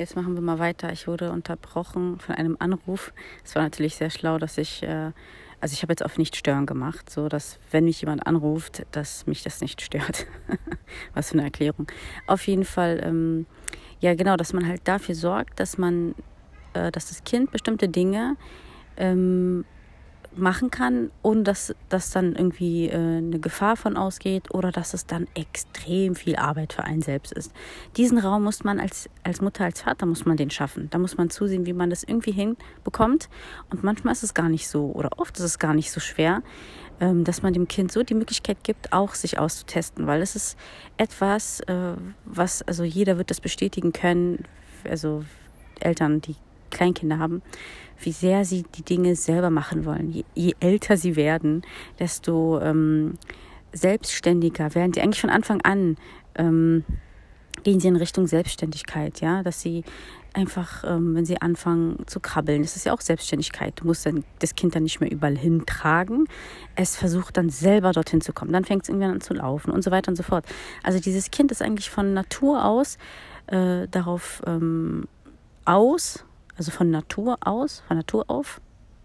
jetzt machen wir mal weiter. Ich wurde unterbrochen von einem Anruf. Es war natürlich sehr schlau, dass ich, äh, also ich habe jetzt auf nicht stören gemacht, so dass wenn mich jemand anruft, dass mich das nicht stört. Was für eine Erklärung. Auf jeden Fall, ähm, ja genau, dass man halt dafür sorgt, dass man, äh, dass das Kind bestimmte Dinge ähm, machen kann, ohne dass das dann irgendwie äh, eine Gefahr von ausgeht oder dass es dann extrem viel Arbeit für einen selbst ist. Diesen Raum muss man als, als Mutter, als Vater muss man den schaffen. Da muss man zusehen, wie man das irgendwie hinbekommt. Und manchmal ist es gar nicht so oder oft ist es gar nicht so schwer, ähm, dass man dem Kind so die Möglichkeit gibt, auch sich auszutesten, weil es ist etwas, äh, was, also jeder wird das bestätigen können, also Eltern, die Kleinkinder haben, wie sehr sie die Dinge selber machen wollen. Je, je älter sie werden, desto ähm, selbstständiger werden sie eigentlich von Anfang an. Ähm, gehen sie in Richtung Selbstständigkeit, ja, dass sie einfach, ähm, wenn sie anfangen zu krabbeln, das ist ja auch Selbstständigkeit. Du musst dann das Kind dann nicht mehr überall hintragen. Es versucht dann selber dorthin zu kommen. Dann fängt es irgendwann an zu laufen und so weiter und so fort. Also dieses Kind ist eigentlich von Natur aus äh, darauf ähm, aus, also von Natur aus, von Natur auf.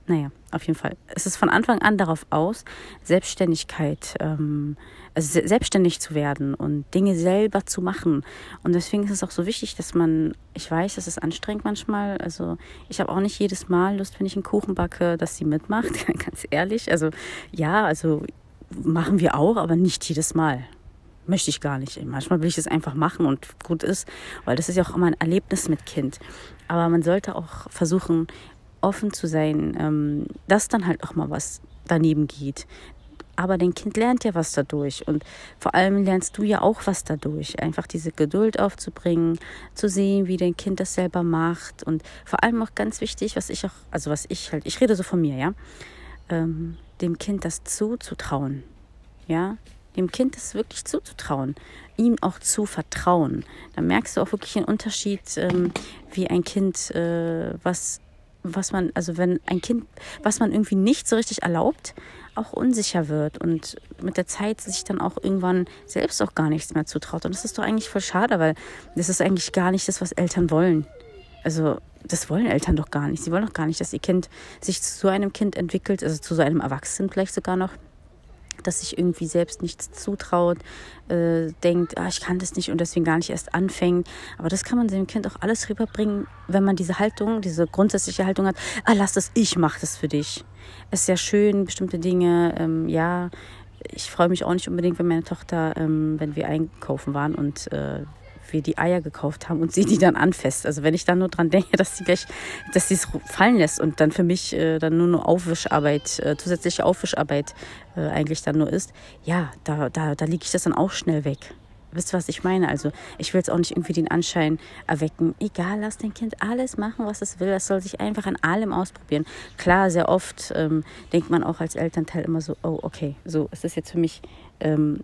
Naja, auf jeden Fall. Es ist von Anfang an darauf aus, Selbstständigkeit, ähm, also selbstständig zu werden und Dinge selber zu machen. Und deswegen ist es auch so wichtig, dass man, ich weiß, es ist anstrengend manchmal. Also ich habe auch nicht jedes Mal Lust, wenn ich einen Kuchen backe, dass sie mitmacht, ganz ehrlich. Also ja, also machen wir auch, aber nicht jedes Mal möchte ich gar nicht. Manchmal will ich es einfach machen und gut ist, weil das ist ja auch immer ein Erlebnis mit Kind. Aber man sollte auch versuchen, offen zu sein, ähm, dass dann halt auch mal was daneben geht. Aber dein Kind lernt ja was dadurch und vor allem lernst du ja auch was dadurch. Einfach diese Geduld aufzubringen, zu sehen, wie dein Kind das selber macht und vor allem auch ganz wichtig, was ich auch, also was ich halt, ich rede so von mir, ja, ähm, dem Kind das zuzutrauen, ja, dem Kind das wirklich zuzutrauen, ihm auch zu vertrauen. Da merkst du auch wirklich einen Unterschied, ähm, wie ein Kind, äh, was, was man, also wenn ein Kind, was man irgendwie nicht so richtig erlaubt, auch unsicher wird und mit der Zeit sich dann auch irgendwann selbst auch gar nichts mehr zutraut. Und das ist doch eigentlich voll schade, weil das ist eigentlich gar nicht das, was Eltern wollen. Also das wollen Eltern doch gar nicht. Sie wollen doch gar nicht, dass ihr Kind sich zu einem Kind entwickelt, also zu so einem Erwachsenen vielleicht sogar noch, dass sich irgendwie selbst nichts zutraut, äh, denkt, ah, ich kann das nicht und deswegen gar nicht erst anfängt. Aber das kann man dem Kind auch alles rüberbringen, wenn man diese Haltung, diese grundsätzliche Haltung hat, ah, lass das, ich mache das für dich. Es ist sehr schön, bestimmte Dinge, ähm, ja, ich freue mich auch nicht unbedingt, wenn meine Tochter, ähm, wenn wir einkaufen waren und äh, wir die Eier gekauft haben und sie die dann anfasst. Also wenn ich dann nur dran denke, dass sie gleich, dass sie es fallen lässt und dann für mich äh, dann nur eine Aufwischarbeit, äh, zusätzliche Aufwischarbeit äh, eigentlich dann nur ist, ja, da, da, da liege ich das dann auch schnell weg. Wisst ihr, was ich meine? Also ich will jetzt auch nicht irgendwie den Anschein erwecken, egal, lass dein Kind alles machen, was es will. Es soll sich einfach an allem ausprobieren. Klar, sehr oft ähm, denkt man auch als Elternteil immer so, oh, okay, so ist das jetzt für mich ähm,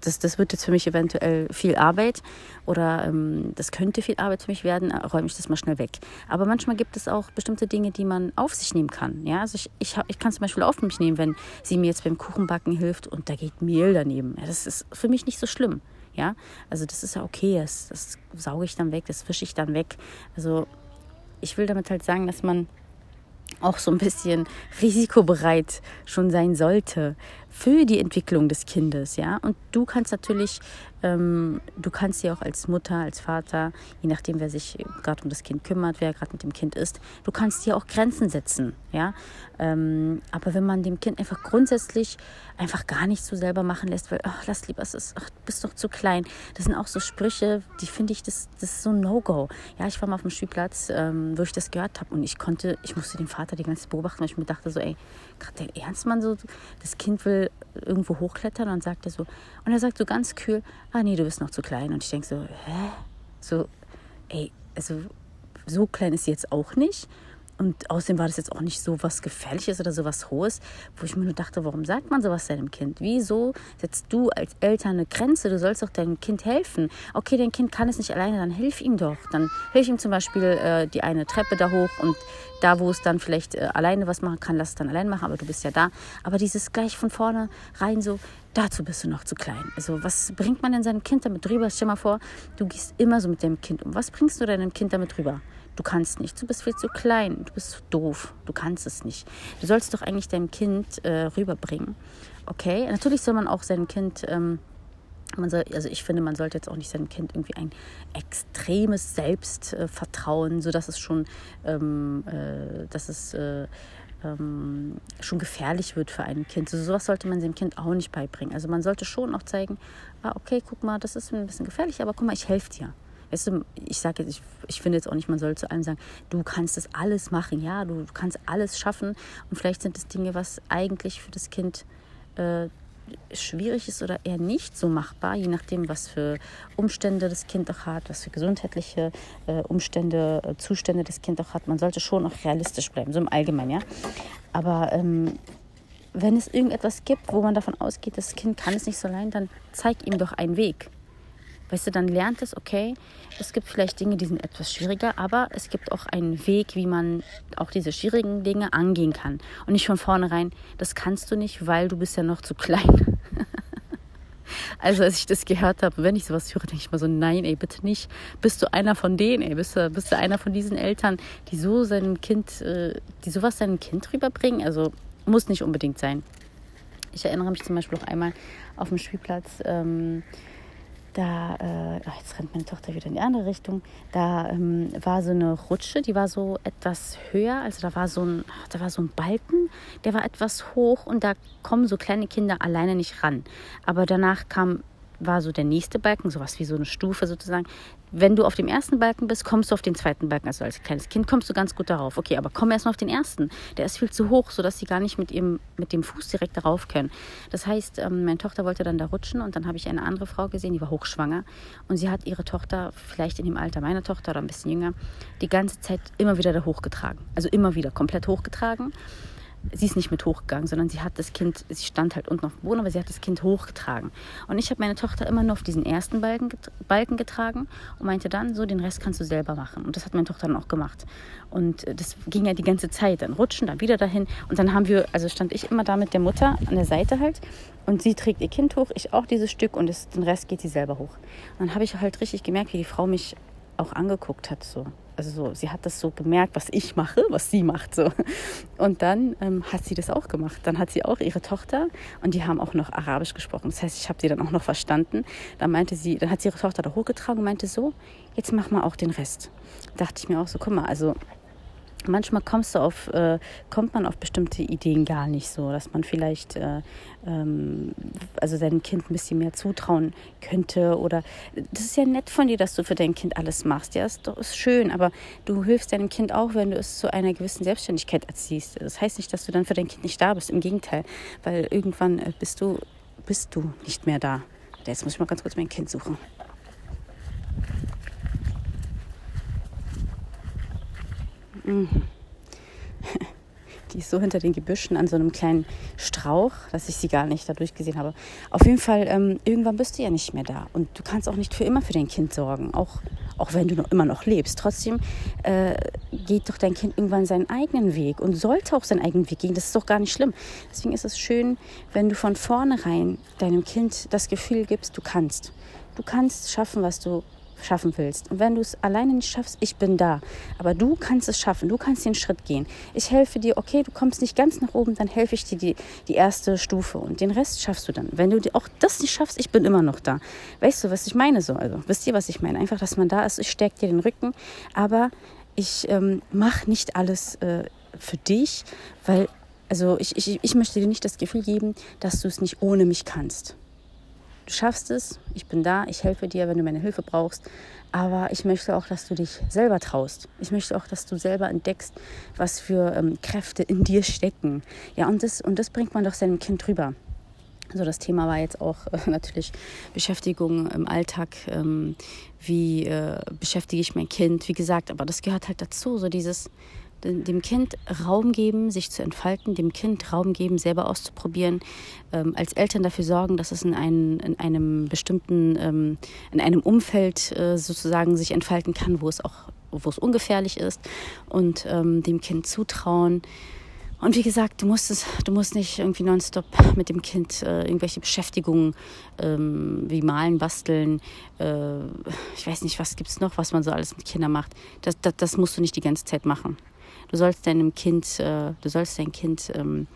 das, das wird jetzt für mich eventuell viel Arbeit oder ähm, das könnte viel Arbeit für mich werden, räume ich das mal schnell weg. Aber manchmal gibt es auch bestimmte Dinge, die man auf sich nehmen kann. Ja? Also ich, ich, ich kann zum Beispiel auf mich nehmen, wenn sie mir jetzt beim Kuchenbacken hilft und da geht Mehl daneben. Ja, das ist für mich nicht so schlimm. Ja, also das ist ja okay, das, das sauge ich dann weg, das fische ich dann weg. Also ich will damit halt sagen, dass man auch so ein bisschen risikobereit schon sein sollte für die Entwicklung des Kindes, ja. Und du kannst natürlich ähm, du kannst dir auch als Mutter, als Vater, je nachdem, wer sich gerade um das Kind kümmert, wer gerade mit dem Kind ist, du kannst dir auch Grenzen setzen. Ja? Ähm, aber wenn man dem Kind einfach grundsätzlich einfach gar nicht so selber machen lässt, weil, ach, lass lieber, es ist, ach, du bist doch zu klein. Das sind auch so Sprüche, die finde ich, das, das ist so ein No-Go. Ja, ich war mal auf dem Spielplatz, ähm, wo ich das gehört habe und ich konnte, ich musste den Vater die ganze Zeit beobachten, weil ich mir dachte so, ey, gerade dein Ernst, Mann, so, das Kind will irgendwo hochklettern und sagt er so, und er sagt so ganz kühl, ah nee, du bist noch zu klein. Und ich denke so, hä? So, ey, also so klein ist sie jetzt auch nicht. Und außerdem war das jetzt auch nicht so was Gefährliches oder so was Hohes, wo ich mir nur dachte, warum sagt man sowas deinem Kind? Wieso setzt du als Eltern eine Grenze? Du sollst doch deinem Kind helfen. Okay, dein Kind kann es nicht alleine, dann hilf ihm doch. Dann hilf ihm zum Beispiel äh, die eine Treppe da hoch und da, wo es dann vielleicht äh, alleine was machen kann, lass es dann alleine machen, aber du bist ja da. Aber dieses gleich von vorne rein so, dazu bist du noch zu klein. Also was bringt man denn seinem Kind damit drüber? Stell mal vor, du gehst immer so mit deinem Kind um. Was bringst du deinem Kind damit drüber? Du kannst nicht, du bist viel zu klein, du bist doof, du kannst es nicht. Du sollst doch eigentlich deinem Kind äh, rüberbringen. Okay, natürlich soll man auch seinem Kind, ähm, soll, also ich finde, man sollte jetzt auch nicht seinem Kind irgendwie ein extremes Selbstvertrauen, äh, sodass es schon, ähm, äh, dass es äh, ähm, schon gefährlich wird für ein Kind. So sowas sollte man dem Kind auch nicht beibringen. Also man sollte schon auch zeigen, ah, okay, guck mal, das ist ein bisschen gefährlich, aber guck mal, ich helfe dir. Weißt du, ich sage jetzt, ich, ich finde jetzt auch nicht, man soll zu allem sagen, du kannst das alles machen, ja, du, kannst alles schaffen. Und vielleicht sind es Dinge, was eigentlich für das Kind äh, schwierig ist oder eher nicht so machbar, je nachdem, was für Umstände das Kind auch hat, was für gesundheitliche äh, Umstände, äh, Zustände das Kind auch hat. Man sollte schon auch realistisch bleiben, so im Allgemeinen, ja. Aber ähm, wenn es irgendetwas gibt, wo man davon ausgeht, das Kind kann es nicht so allein, dann zeig ihm doch einen Weg. Weißt du, dann lernt es, okay, es gibt vielleicht Dinge, die sind etwas schwieriger, aber es gibt auch einen Weg, wie man auch diese schwierigen Dinge angehen kann. Und nicht von vornherein, das kannst du nicht, weil du bist ja noch zu klein. Also als ich das gehört habe, wenn ich sowas höre, denke ich mal so, nein, ey, bitte nicht. Bist du einer von denen, ey? Bist du, bist du einer von diesen Eltern, die so seinem Kind, äh, die sowas seinem Kind rüberbringen? Also muss nicht unbedingt sein. Ich erinnere mich zum Beispiel auch einmal auf dem Spielplatz, ähm, da, äh, jetzt rennt meine Tochter wieder in die andere Richtung, da ähm, war so eine Rutsche, die war so etwas höher, also da war so ein, da war so ein Balken, der war etwas hoch und da kommen so kleine Kinder alleine nicht ran. Aber danach kam war so der nächste Balken, sowas wie so eine Stufe sozusagen. Wenn du auf dem ersten Balken bist, kommst du auf den zweiten Balken. Also als kleines Kind kommst du ganz gut darauf. Okay, aber komm erst mal auf den ersten. Der ist viel zu hoch, sodass sie gar nicht mit, ihrem, mit dem Fuß direkt darauf können. Das heißt, ähm, meine Tochter wollte dann da rutschen und dann habe ich eine andere Frau gesehen, die war hochschwanger. Und sie hat ihre Tochter, vielleicht in dem Alter meiner Tochter oder ein bisschen jünger, die ganze Zeit immer wieder da hochgetragen. Also immer wieder komplett hochgetragen sie ist nicht mit hochgegangen, sondern sie hat das Kind, sie stand halt unten auf dem Boden, aber sie hat das Kind hochgetragen. Und ich habe meine Tochter immer nur auf diesen ersten Balken, Balken getragen und meinte dann, so, den Rest kannst du selber machen. Und das hat meine Tochter dann auch gemacht. Und äh, das ging ja die ganze Zeit, dann rutschen, dann wieder dahin. Und dann haben wir, also stand ich immer da mit der Mutter an der Seite halt und sie trägt ihr Kind hoch, ich auch dieses Stück und das, den Rest geht sie selber hoch. Und dann habe ich halt richtig gemerkt, wie die Frau mich auch angeguckt hat, so also so, sie hat das so gemerkt, was ich mache, was sie macht so. Und dann ähm, hat sie das auch gemacht. Dann hat sie auch ihre Tochter und die haben auch noch Arabisch gesprochen. Das heißt, ich habe sie dann auch noch verstanden. Dann meinte sie, dann hat sie ihre Tochter da hochgetragen und meinte so, jetzt mach mal auch den Rest. Da dachte ich mir auch so, guck mal, also manchmal kommst du auf, äh, kommt man auf bestimmte Ideen gar nicht so, dass man vielleicht äh, ähm, also seinem Kind ein bisschen mehr zutrauen könnte oder das ist ja nett von dir, dass du für dein Kind alles machst. Ja, ist ist schön, aber du hilfst deinem Kind auch, wenn du es zu einer gewissen Selbstständigkeit erziehst. Das heißt nicht, dass du dann für dein Kind nicht da bist. Im Gegenteil, weil irgendwann äh, bist du bist du nicht mehr da. Jetzt muss ich mal ganz kurz mein Kind suchen. Die ist so hinter den Gebüschen an so einem kleinen Strauch, dass ich sie gar nicht dadurch gesehen habe. Auf jeden Fall, ähm, irgendwann bist du ja nicht mehr da. Und du kannst auch nicht für immer für dein Kind sorgen, auch, auch wenn du noch, immer noch lebst. Trotzdem äh, geht doch dein Kind irgendwann seinen eigenen Weg und sollte auch seinen eigenen Weg gehen. Das ist doch gar nicht schlimm. Deswegen ist es schön, wenn du von vornherein deinem Kind das Gefühl gibst, du kannst. Du kannst schaffen, was du schaffen willst. Und wenn du es alleine nicht schaffst, ich bin da. Aber du kannst es schaffen, du kannst den Schritt gehen. Ich helfe dir, okay, du kommst nicht ganz nach oben, dann helfe ich dir die, die erste Stufe und den Rest schaffst du dann. Wenn du auch das nicht schaffst, ich bin immer noch da. Weißt du, was ich meine so? Also, wisst ihr, was ich meine? Einfach, dass man da ist, ich stärke dir den Rücken, aber ich ähm, mache nicht alles äh, für dich, weil also ich, ich, ich möchte dir nicht das Gefühl geben, dass du es nicht ohne mich kannst. Du schaffst es, ich bin da, ich helfe dir, wenn du meine Hilfe brauchst. Aber ich möchte auch, dass du dich selber traust. Ich möchte auch, dass du selber entdeckst, was für ähm, Kräfte in dir stecken. Ja, und das, und das bringt man doch seinem Kind drüber. Also das Thema war jetzt auch äh, natürlich Beschäftigung im Alltag. Ähm, wie äh, beschäftige ich mein Kind? Wie gesagt, aber das gehört halt dazu. So dieses, dem Kind Raum geben, sich zu entfalten, dem Kind Raum geben, selber auszuprobieren, ähm, als Eltern dafür sorgen, dass es in, ein, in einem bestimmten, ähm, in einem Umfeld äh, sozusagen sich entfalten kann, wo es auch, wo es ungefährlich ist und ähm, dem Kind zutrauen. Und wie gesagt, du musst es, du musst nicht irgendwie nonstop mit dem Kind äh, irgendwelche Beschäftigungen ähm, wie Malen, Basteln, äh, ich weiß nicht, was gibt es noch, was man so alles mit Kindern macht. Das, das, das musst du nicht die ganze Zeit machen. Du sollst deinem Kind, äh, du sollst dein Kind ähm,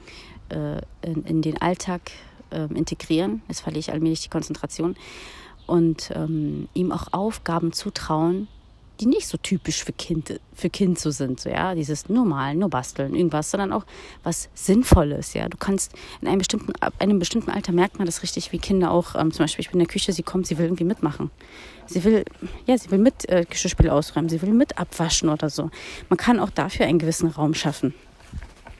äh, in, in, den Alltag äh, integrieren. Jetzt verliere ich allmählich die Konzentration. Und ähm, ihm auch Aufgaben zutrauen, die nicht so typisch für Kind, für Kind so sind, so ja, dieses nur malen, nur basteln, irgendwas, sondern auch was Sinnvolles, ja. Du kannst in einem bestimmten, ab einem bestimmten Alter merkt man das richtig, wie Kinder auch, ähm, zum Beispiel, ich bin in der Küche, sie kommt, sie will irgendwie mitmachen. Sie will, ja, sie will mit äh, Geschirrspiel ausräumen, sie will mit abwaschen oder so. Man kann auch dafür einen gewissen Raum schaffen.